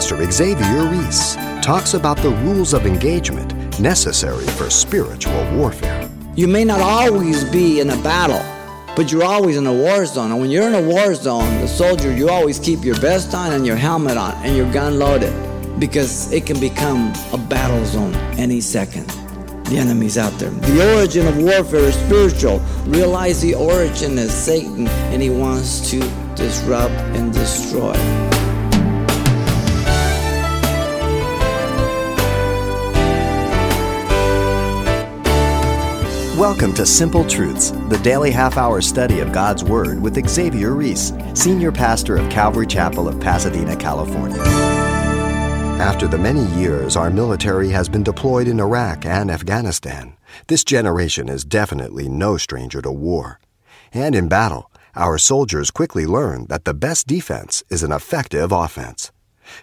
Pastor Xavier Reese talks about the rules of engagement necessary for spiritual warfare. You may not always be in a battle, but you're always in a war zone. And when you're in a war zone, the soldier, you always keep your vest on and your helmet on and your gun loaded because it can become a battle zone any second. The enemy's out there. The origin of warfare is spiritual. Realize the origin is Satan and he wants to disrupt and destroy. Welcome to Simple Truths, the daily half hour study of God's Word with Xavier Reese, Senior Pastor of Calvary Chapel of Pasadena, California. After the many years our military has been deployed in Iraq and Afghanistan, this generation is definitely no stranger to war. And in battle, our soldiers quickly learn that the best defense is an effective offense.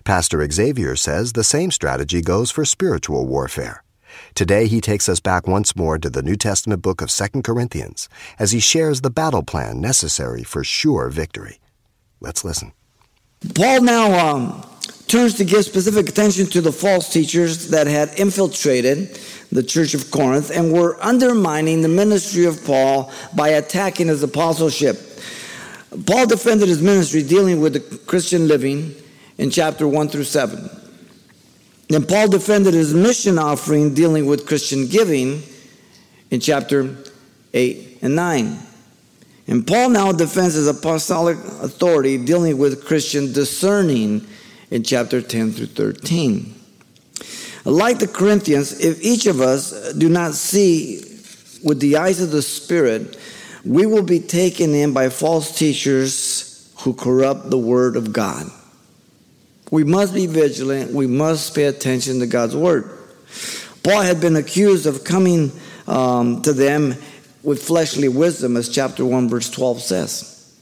Pastor Xavier says the same strategy goes for spiritual warfare. Today, he takes us back once more to the New Testament book of 2 Corinthians as he shares the battle plan necessary for sure victory. Let's listen. Paul now um, turns to give specific attention to the false teachers that had infiltrated the church of Corinth and were undermining the ministry of Paul by attacking his apostleship. Paul defended his ministry dealing with the Christian living in chapter 1 through 7. Then Paul defended his mission offering dealing with Christian giving in chapter 8 and 9. And Paul now defends his apostolic authority dealing with Christian discerning in chapter 10 through 13. Like the Corinthians, if each of us do not see with the eyes of the Spirit, we will be taken in by false teachers who corrupt the Word of God. We must be vigilant. We must pay attention to God's word. Paul had been accused of coming um, to them with fleshly wisdom, as chapter 1, verse 12 says.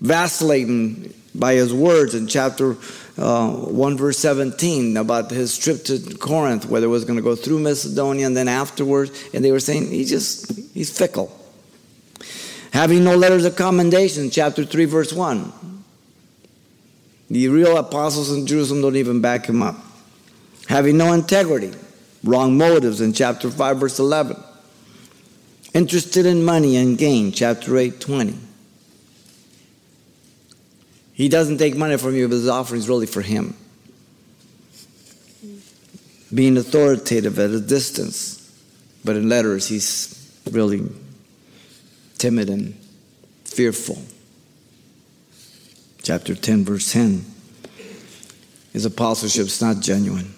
Vacillating by his words in chapter uh, 1, verse 17, about his trip to Corinth, whether it was going to go through Macedonia and then afterwards. And they were saying, he just, he's fickle. Having no letters of commendation, chapter 3, verse 1. The real apostles in Jerusalem don't even back him up. Having no integrity, wrong motives in chapter 5, verse 11. Interested in money and gain, chapter 8, 20. He doesn't take money from you, but his offering is really for him. Being authoritative at a distance, but in letters, he's really timid and fearful chapter 10, verse 10. His apostleship is not genuine.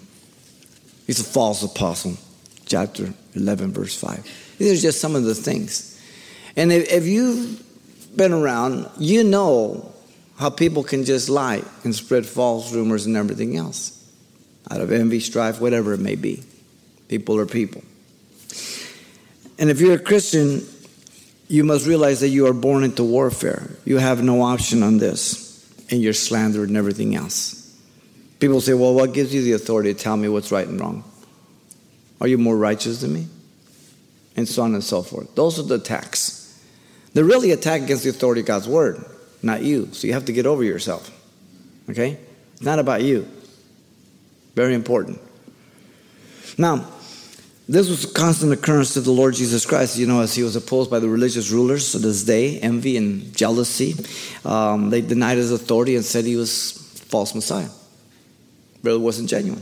He's a false apostle. Chapter 11, verse 5. These are just some of the things. And if, if you've been around, you know how people can just lie and spread false rumors and everything else out of envy, strife, whatever it may be. People are people. And if you're a Christian, you must realize that you are born into warfare. You have no option on this and you're slandered and everything else. People say, Well, what gives you the authority to tell me what's right and wrong? Are you more righteous than me? And so on and so forth. Those are the attacks. They're really attack against the authority of God's word, not you. So you have to get over yourself. Okay? It's not about you. Very important. Now, this was a constant occurrence to the Lord Jesus Christ, you know, as he was opposed by the religious rulers of this day, envy and jealousy. Um, they denied his authority and said he was false Messiah. Really wasn't genuine.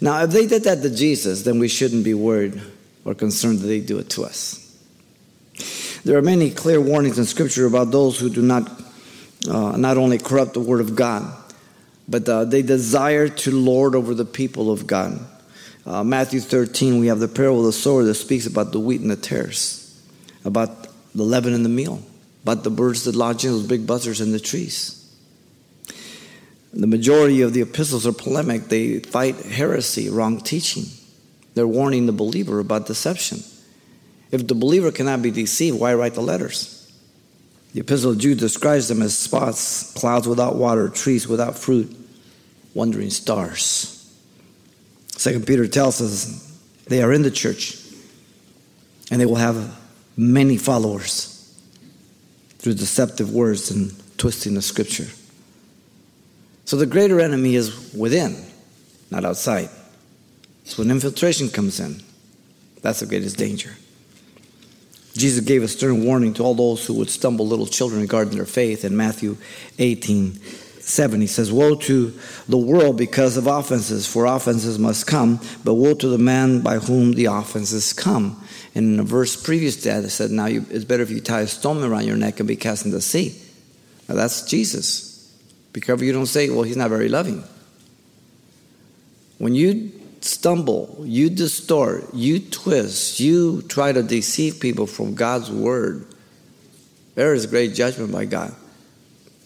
Now, if they did that to Jesus, then we shouldn't be worried or concerned that they do it to us. There are many clear warnings in Scripture about those who do not uh, not only corrupt the Word of God, but uh, they desire to lord over the people of God. Uh, Matthew 13, we have the parable of the sower that speaks about the wheat and the tares, about the leaven and the meal, about the birds that lodge in those big buzzards in the trees. The majority of the epistles are polemic. They fight heresy, wrong teaching. They're warning the believer about deception. If the believer cannot be deceived, why write the letters? The epistle of Jude describes them as spots, clouds without water, trees without fruit, wandering stars. Second Peter tells us they are in the church and they will have many followers through deceptive words and twisting the scripture. So the greater enemy is within, not outside. So when infiltration comes in, that's the greatest danger. Jesus gave a stern warning to all those who would stumble little children regarding their faith in Matthew 18 7. He says, Woe to the world because of offenses, for offenses must come, but woe to the man by whom the offenses come. And in the verse previous to that, it said, Now you, it's better if you tie a stone around your neck and be cast into the sea. Now that's Jesus. Be careful you don't say, Well, he's not very loving. When you stumble, you distort, you twist, you try to deceive people from God's word, there is great judgment by God.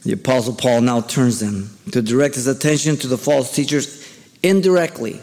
The Apostle Paul now turns them to direct his attention to the false teachers indirectly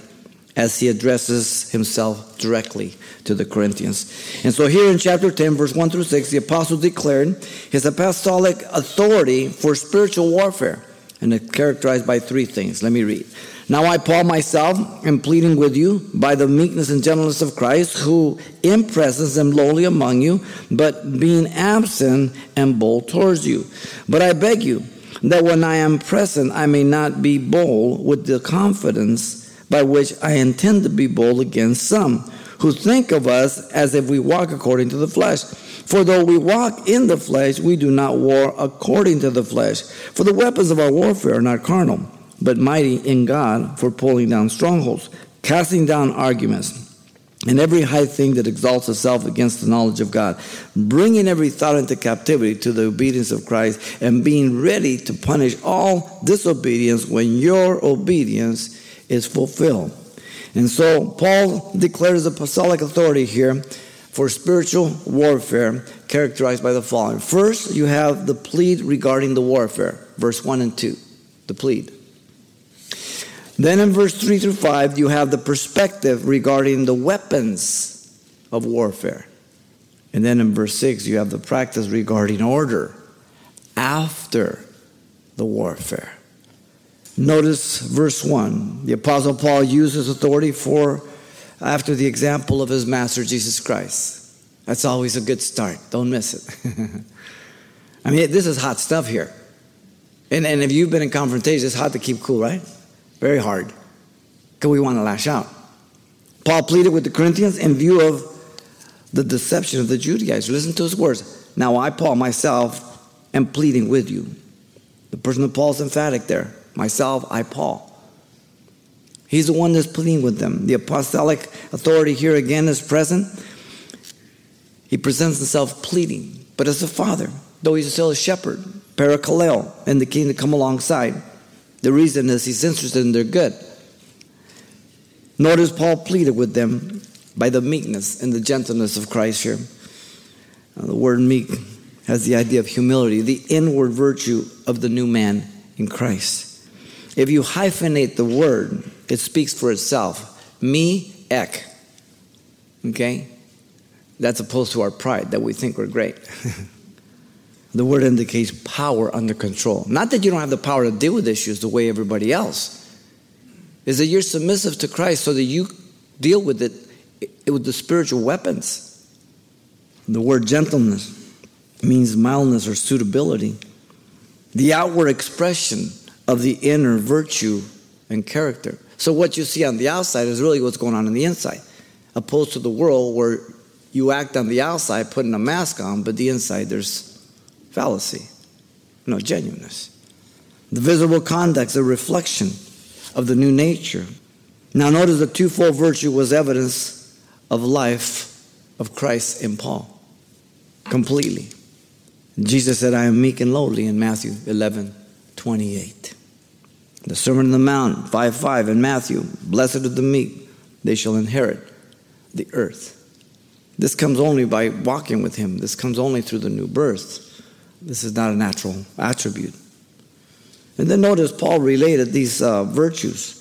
as he addresses himself directly to the Corinthians. And so, here in chapter 10, verse 1 through 6, the apostle declared his apostolic authority for spiritual warfare. And it's characterized by three things. Let me read. Now I, Paul, myself, am pleading with you by the meekness and gentleness of Christ, who in presence am lowly among you, but being absent am bold towards you. But I beg you that when I am present, I may not be bold with the confidence by which I intend to be bold against some who think of us as if we walk according to the flesh. For though we walk in the flesh, we do not war according to the flesh. For the weapons of our warfare are not carnal but mighty in God for pulling down strongholds, casting down arguments, and every high thing that exalts itself against the knowledge of God, bringing every thought into captivity to the obedience of Christ, and being ready to punish all disobedience when your obedience is fulfilled. And so Paul declares the apostolic authority here for spiritual warfare characterized by the following. First, you have the plead regarding the warfare, verse 1 and 2. The plead. Then in verse 3 through 5, you have the perspective regarding the weapons of warfare. And then in verse 6, you have the practice regarding order after the warfare. Notice verse 1. The Apostle Paul uses authority for after the example of his master Jesus Christ. That's always a good start. Don't miss it. I mean, this is hot stuff here. And, and if you've been in confrontation, it's hard to keep cool, right? Very hard. Because we want to lash out. Paul pleaded with the Corinthians in view of the deception of the Judaizers. Listen to his words. Now I, Paul, myself, am pleading with you. The person of Paul is emphatic there. Myself, I, Paul. He's the one that's pleading with them. The apostolic authority here again is present. He presents himself pleading, but as a father, though he's still a shepherd, parakaleo, and the king to come alongside. The reason is he's interested in their good. Notice Paul pleaded with them by the meekness and the gentleness of Christ here. Now, the word meek has the idea of humility, the inward virtue of the new man in Christ. If you hyphenate the word, it speaks for itself. Me, ek. Okay? That's opposed to our pride that we think we're great. The word indicates power under control. Not that you don't have the power to deal with issues the way everybody else. Is that you're submissive to Christ so that you deal with it with the spiritual weapons. The word gentleness means mildness or suitability. The outward expression of the inner virtue and character. So what you see on the outside is really what's going on in the inside, opposed to the world where you act on the outside putting a mask on, but the inside there's fallacy, no genuineness. The visible conduct, is a reflection of the new nature. Now, notice the twofold virtue was evidence of life of Christ in Paul completely. Jesus said, I am meek and lowly in Matthew 11 28. The Sermon on the Mount, 5 5 in Matthew, blessed are the meek, they shall inherit the earth. This comes only by walking with Him, this comes only through the new birth. This is not a natural attribute. And then notice Paul related these uh, virtues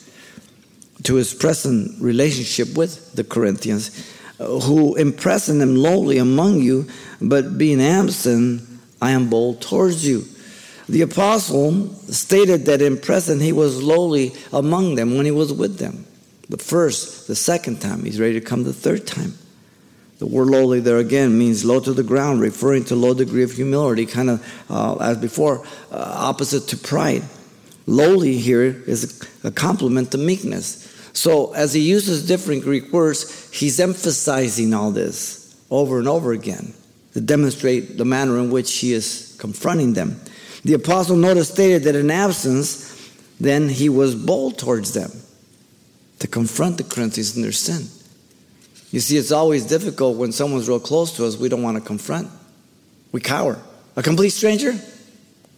to his present relationship with the Corinthians, uh, who impressing them lowly among you, but being absent, I am bold towards you. The apostle stated that in present he was lowly among them when he was with them. The first, the second time, he's ready to come the third time. The word lowly there again means low to the ground, referring to low degree of humility, kind of uh, as before, uh, opposite to pride. lowly here is a compliment to meekness. So as he uses different Greek words, he's emphasizing all this over and over again to demonstrate the manner in which he is confronting them. The apostle notice stated that in absence, then he was bold towards them to confront the Corinthians in their sin. You see, it's always difficult when someone's real close to us, we don't want to confront. We cower. A complete stranger?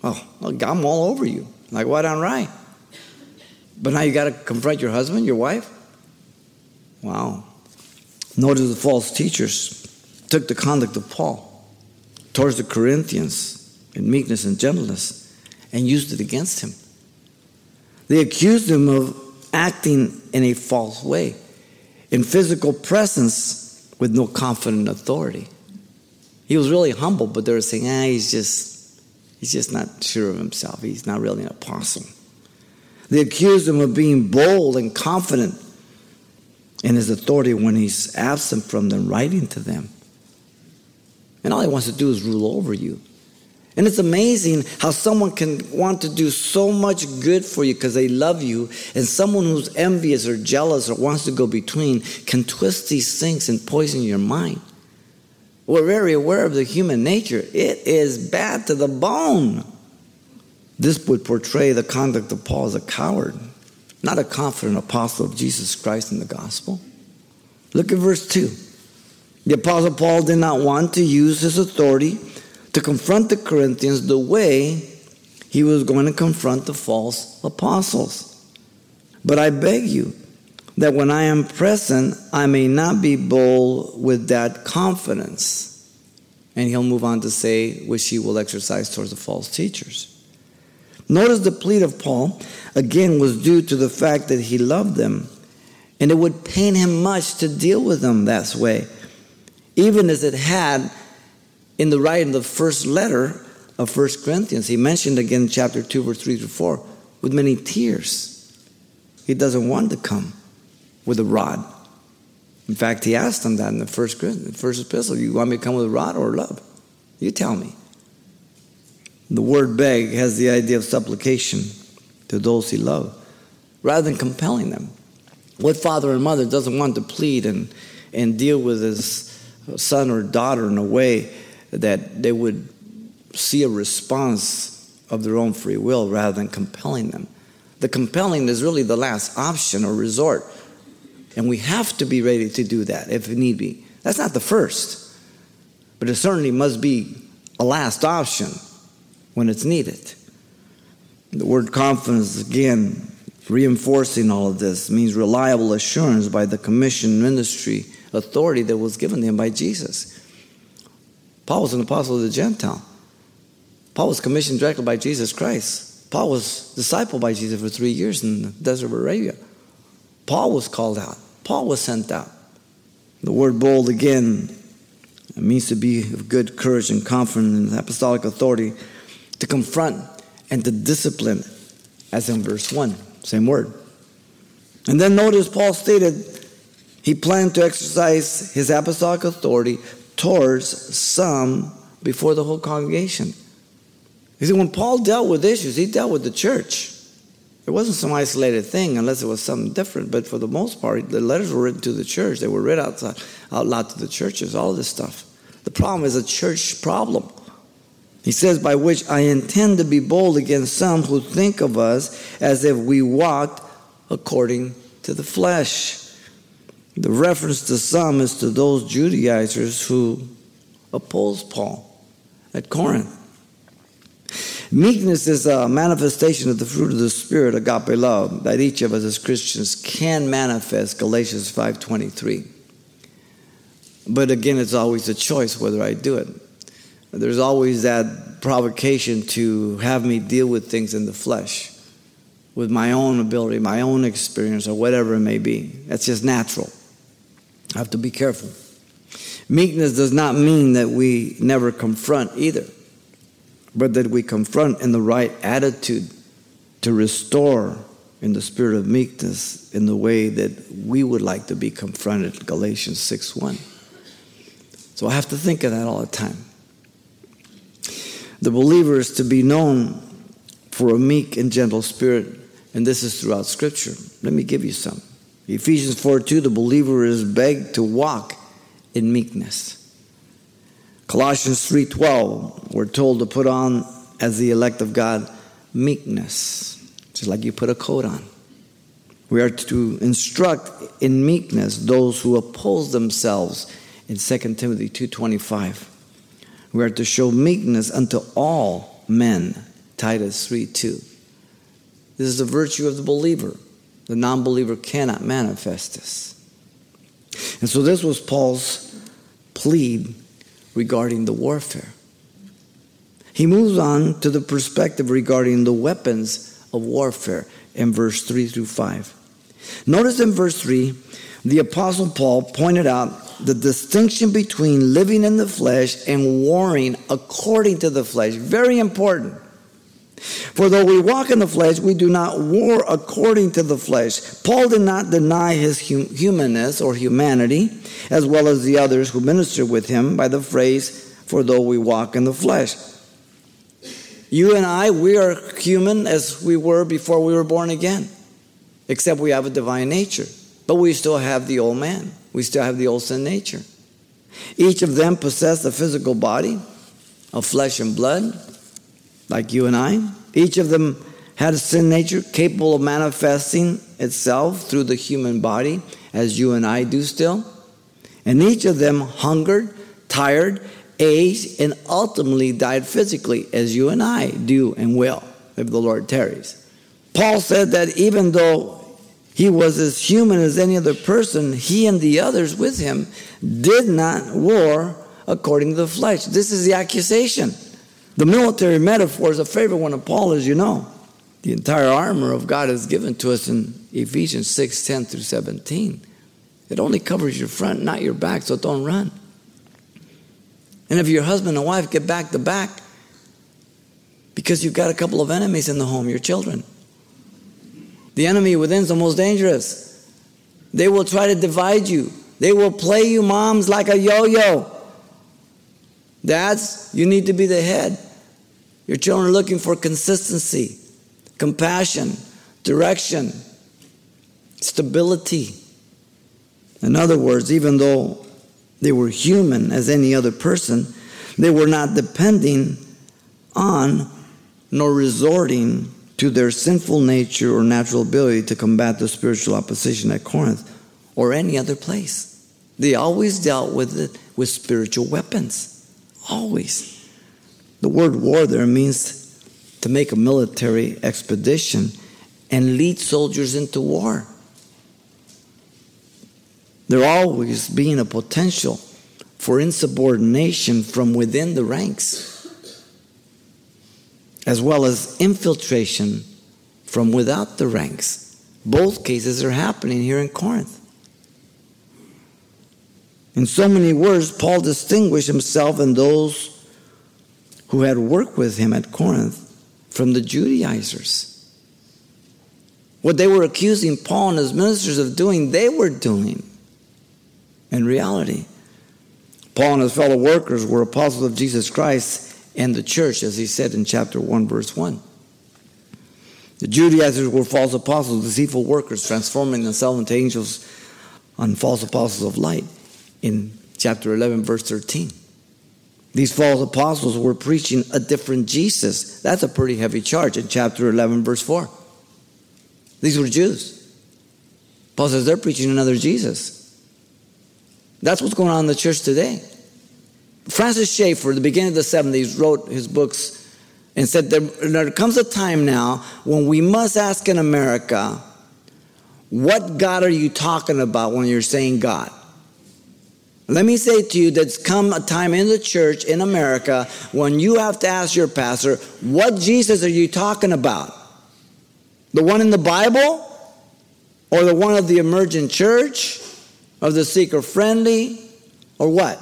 Oh, I'm all over you. Like what on right? But now you got to confront your husband, your wife? Wow. Notice the false teachers took the conduct of Paul towards the Corinthians in meekness and gentleness and used it against him. They accused him of acting in a false way, in physical presence with no confident authority. He was really humble, but they were saying, ah, he's just, he's just not sure of himself. He's not really an apostle. They accused him of being bold and confident in his authority when he's absent from them, writing to them. And all he wants to do is rule over you. And it's amazing how someone can want to do so much good for you because they love you, and someone who's envious or jealous or wants to go between can twist these things and poison your mind. We're very aware of the human nature. It is bad to the bone. This would portray the conduct of Paul as a coward, not a confident apostle of Jesus Christ in the gospel. Look at verse 2. The apostle Paul did not want to use his authority to confront the Corinthians the way he was going to confront the false apostles. But I beg you that when I am present, I may not be bold with that confidence. And he'll move on to say, which he will exercise towards the false teachers. Notice the plea of Paul, again, was due to the fact that he loved them. And it would pain him much to deal with them that way, even as it had in the writing of the first letter of First Corinthians. He mentioned again in chapter 2, verse 3 to 4, with many tears. He doesn't want to come with a rod. In fact, he asked them that in the first, first epistle You want me to come with a rod or love? You tell me. The word beg has the idea of supplication to those he loves rather than compelling them. What father and mother doesn't want to plead and, and deal with his son or daughter in a way that they would see a response of their own free will rather than compelling them. The compelling is really the last option or resort. And we have to be ready to do that if need be. That's not the first, but it certainly must be a last option when it's needed. The word confidence, again, reinforcing all of this, means reliable assurance by the commission ministry authority that was given to him by Jesus. Paul was an apostle of the Gentile. Paul was commissioned directly by Jesus Christ. Paul was discipled by Jesus for three years in the desert of Arabia. Paul was called out. Paul was sent out. The word bold again it means to be of good courage and confidence in apostolic authority, to confront and to discipline, as in verse 1, same word. And then notice Paul stated he planned to exercise his apostolic authority towards some before the whole congregation. You see, when Paul dealt with issues, he dealt with the church. It wasn't some isolated thing unless it was something different. But for the most part, the letters were written to the church. They were read outside, out loud to the churches, all this stuff. The problem is a church problem. He says, by which I intend to be bold against some who think of us as if we walked according to the flesh. The reference to some is to those Judaizers who opposed Paul at Corinth. Meekness is a manifestation of the fruit of the spirit, agape love, that each of us as Christians can manifest, Galatians 5:23. But again, it's always a choice whether I do it. There's always that provocation to have me deal with things in the flesh, with my own ability, my own experience, or whatever it may be. That's just natural. Have to be careful. Meekness does not mean that we never confront either, but that we confront in the right attitude to restore in the spirit of meekness in the way that we would like to be confronted, Galatians 6 1. So I have to think of that all the time. The believer is to be known for a meek and gentle spirit, and this is throughout Scripture. Let me give you some. Ephesians 4 2, the believer is begged to walk in meekness. Colossians 3:12, we're told to put on as the elect of God meekness, just like you put a coat on. We are to instruct in meekness those who oppose themselves in 2 Timothy 2:25. We are to show meekness unto all men, Titus 3:2. This is the virtue of the believer. The non-believer cannot manifest this. And so this was Paul's plea regarding the warfare. He moves on to the perspective regarding the weapons of warfare in verse 3 through 5. Notice in verse 3, the Apostle Paul pointed out the distinction between living in the flesh and warring according to the flesh. Very important. For though we walk in the flesh, we do not war according to the flesh. Paul did not deny his hum- humanness or humanity, as well as the others who ministered with him, by the phrase, For though we walk in the flesh. You and I, we are human as we were before we were born again, except we have a divine nature. But we still have the old man, we still have the old sin nature. Each of them possessed a physical body of flesh and blood like you and I. Each of them had a sin nature capable of manifesting itself through the human body, as you and I do still. And each of them hungered, tired, aged, and ultimately died physically, as you and I do and will, if the Lord tarries. Paul said that even though he was as human as any other person, he and the others with him did not war according to the flesh. This is the accusation. The military metaphor is a favorite one of Paul, as you know. The entire armor of God is given to us in Ephesians 6 10 through 17. It only covers your front, not your back, so don't run. And if your husband and wife get back to back, because you've got a couple of enemies in the home, your children. The enemy within is the most dangerous. They will try to divide you. They will play you moms like a yo-yo. Dads, you need to be the head. Your children are looking for consistency, compassion, direction, stability. In other words, even though they were human as any other person, they were not depending on nor resorting to their sinful nature or natural ability to combat the spiritual opposition at Corinth or any other place. They always dealt with it with spiritual weapons. Always. The word war there means to make a military expedition and lead soldiers into war. There always being a potential for insubordination from within the ranks, as well as infiltration from without the ranks. Both cases are happening here in Corinth. In so many words, Paul distinguished himself and those who had worked with him at Corinth from the Judaizers. What they were accusing Paul and his ministers of doing, they were doing in reality. Paul and his fellow workers were apostles of Jesus Christ and the church, as he said in chapter 1, verse 1. The Judaizers were false apostles, deceitful workers, transforming themselves into angels on false apostles of light in chapter 11, verse 13. These false apostles were preaching a different Jesus. That's a pretty heavy charge in chapter 11, verse 4. These were Jews. Paul says they're preaching another Jesus. That's what's going on in the church today. Francis Schaeffer, at the beginning of the 70s, wrote his books and said there, there comes a time now when we must ask in America, what God are you talking about when you're saying God? Let me say to you, there's come a time in the church in America when you have to ask your pastor, what Jesus are you talking about? The one in the Bible? Or the one of the emergent church? Of the seeker friendly? Or what?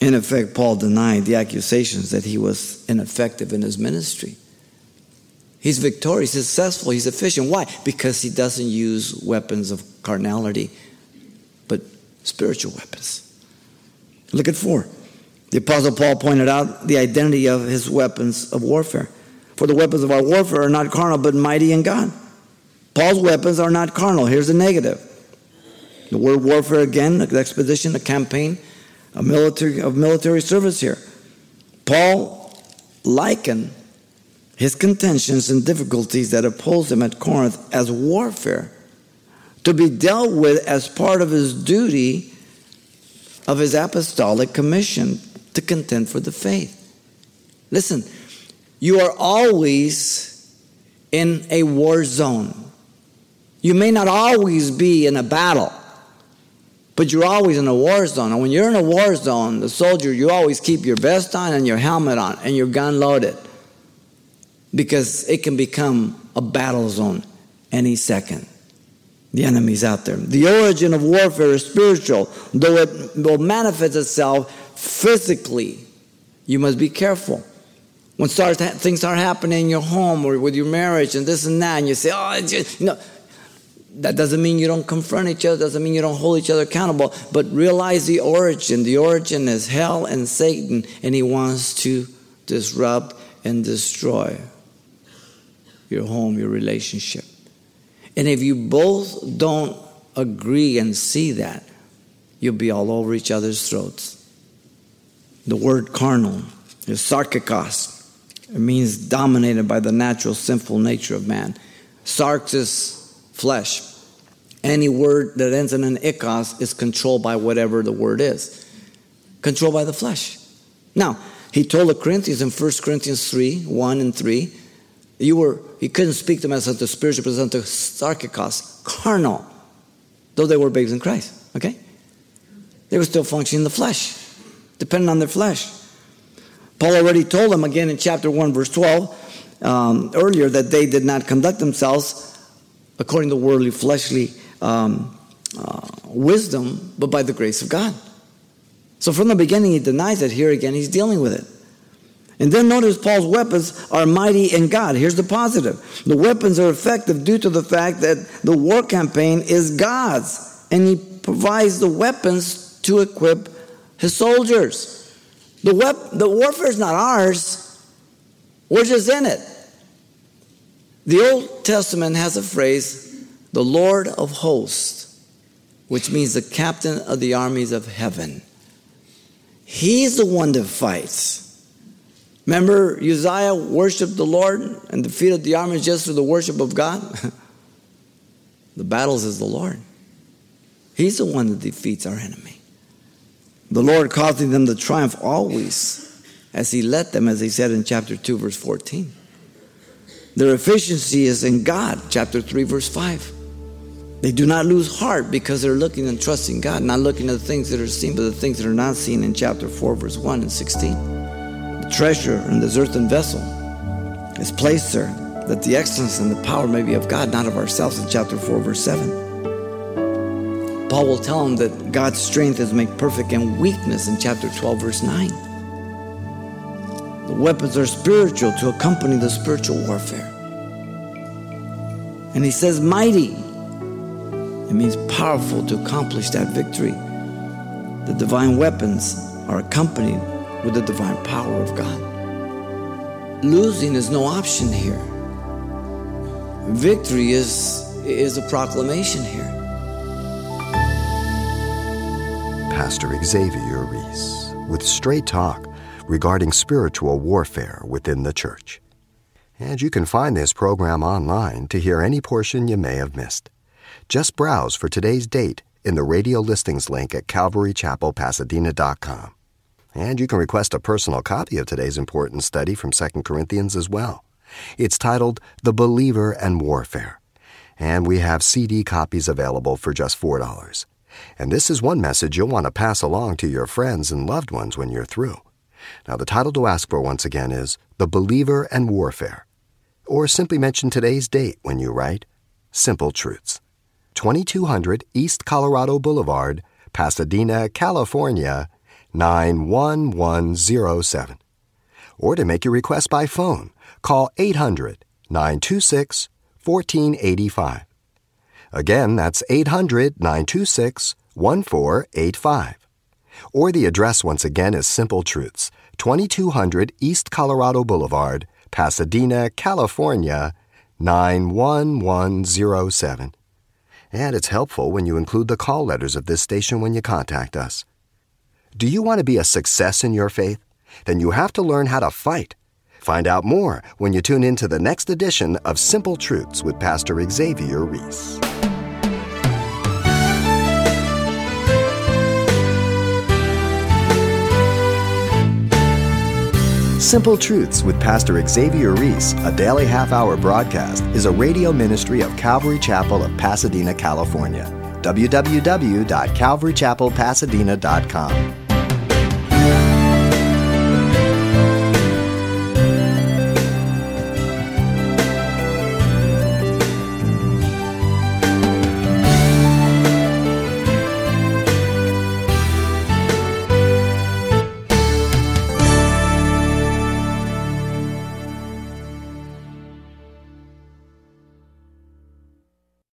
In effect, Paul denied the accusations that he was ineffective in his ministry. He's victorious, successful, he's efficient. Why? Because he doesn't use weapons of carnality spiritual weapons. Look at four. The Apostle Paul pointed out the identity of his weapons of warfare. For the weapons of our warfare are not carnal, but mighty in God. Paul's weapons are not carnal. Here's the negative. The word warfare again, an expedition, a campaign, a military of military service here. Paul likened his contentions and difficulties that opposed him at Corinth as warfare to be dealt with as part of his duty of his apostolic commission to contend for the faith. Listen, you are always in a war zone. You may not always be in a battle, but you're always in a war zone. And when you're in a war zone, the soldier, you always keep your vest on and your helmet on and your gun loaded because it can become a battle zone any second. The enemy's out there. The origin of warfare is spiritual, though it will manifest itself physically. You must be careful. When start, things start happening in your home or with your marriage and this and that, and you say, oh, it's just, you know, that doesn't mean you don't confront each other, doesn't mean you don't hold each other accountable, but realize the origin. The origin is hell and Satan, and he wants to disrupt and destroy your home, your relationship. And if you both don't agree and see that, you'll be all over each other's throats. The word carnal is sarkikos. It means dominated by the natural sinful nature of man. Sarx is flesh. Any word that ends in an ikos is controlled by whatever the word is. Controlled by the flesh. Now, he told the Corinthians in 1 Corinthians 3 1 and 3 you were, he couldn't speak to them as the spiritual, as the sarkikos, carnal, though they were babes in Christ, okay? They were still functioning in the flesh, depending on their flesh. Paul already told them again in chapter 1, verse 12, um, earlier, that they did not conduct themselves according to worldly, fleshly um, uh, wisdom, but by the grace of God. So from the beginning, he denies it. Here again, he's dealing with it. And then notice Paul's weapons are mighty in God. Here's the positive the weapons are effective due to the fact that the war campaign is God's, and He provides the weapons to equip His soldiers. The, wep- the warfare is not ours, we're just in it. The Old Testament has a phrase, the Lord of hosts, which means the captain of the armies of heaven. He's the one that fights. Remember, Uzziah worshiped the Lord and defeated the armies just through the worship of God? the battles is the Lord. He's the one that defeats our enemy. The Lord causing them to triumph always as He led them, as He said in chapter 2, verse 14. Their efficiency is in God, chapter 3, verse 5. They do not lose heart because they're looking and trusting God, not looking at the things that are seen, but the things that are not seen in chapter 4, verse 1 and 16 treasure in this earthen vessel is placed there that the excellence and the power may be of God, not of ourselves, in chapter 4, verse 7. Paul will tell him that God's strength is made perfect in weakness in chapter 12, verse 9. The weapons are spiritual to accompany the spiritual warfare. And he says, mighty. It means powerful to accomplish that victory. The divine weapons are accompanied with the divine power of God. Losing is no option here. Victory is, is a proclamation here. Pastor Xavier Reese with straight talk regarding spiritual warfare within the church. And you can find this program online to hear any portion you may have missed. Just browse for today's date in the radio listings link at calvarychapelpasadena.com. And you can request a personal copy of today's important study from 2 Corinthians as well. It's titled The Believer and Warfare. And we have CD copies available for just $4. And this is one message you'll want to pass along to your friends and loved ones when you're through. Now, the title to ask for once again is The Believer and Warfare. Or simply mention today's date when you write Simple Truths. 2200 East Colorado Boulevard, Pasadena, California 91107. Or to make your request by phone, call 800 926 1485. Again, that's 800 926 1485. Or the address once again is Simple Truths, 2200 East Colorado Boulevard, Pasadena, California 91107. And it's helpful when you include the call letters of this station when you contact us. Do you want to be a success in your faith? Then you have to learn how to fight. Find out more when you tune in to the next edition of Simple Truths with Pastor Xavier Reese. Simple Truths with Pastor Xavier Reese, a daily half hour broadcast, is a radio ministry of Calvary Chapel of Pasadena, California. www.calvarychapelpasadena.com.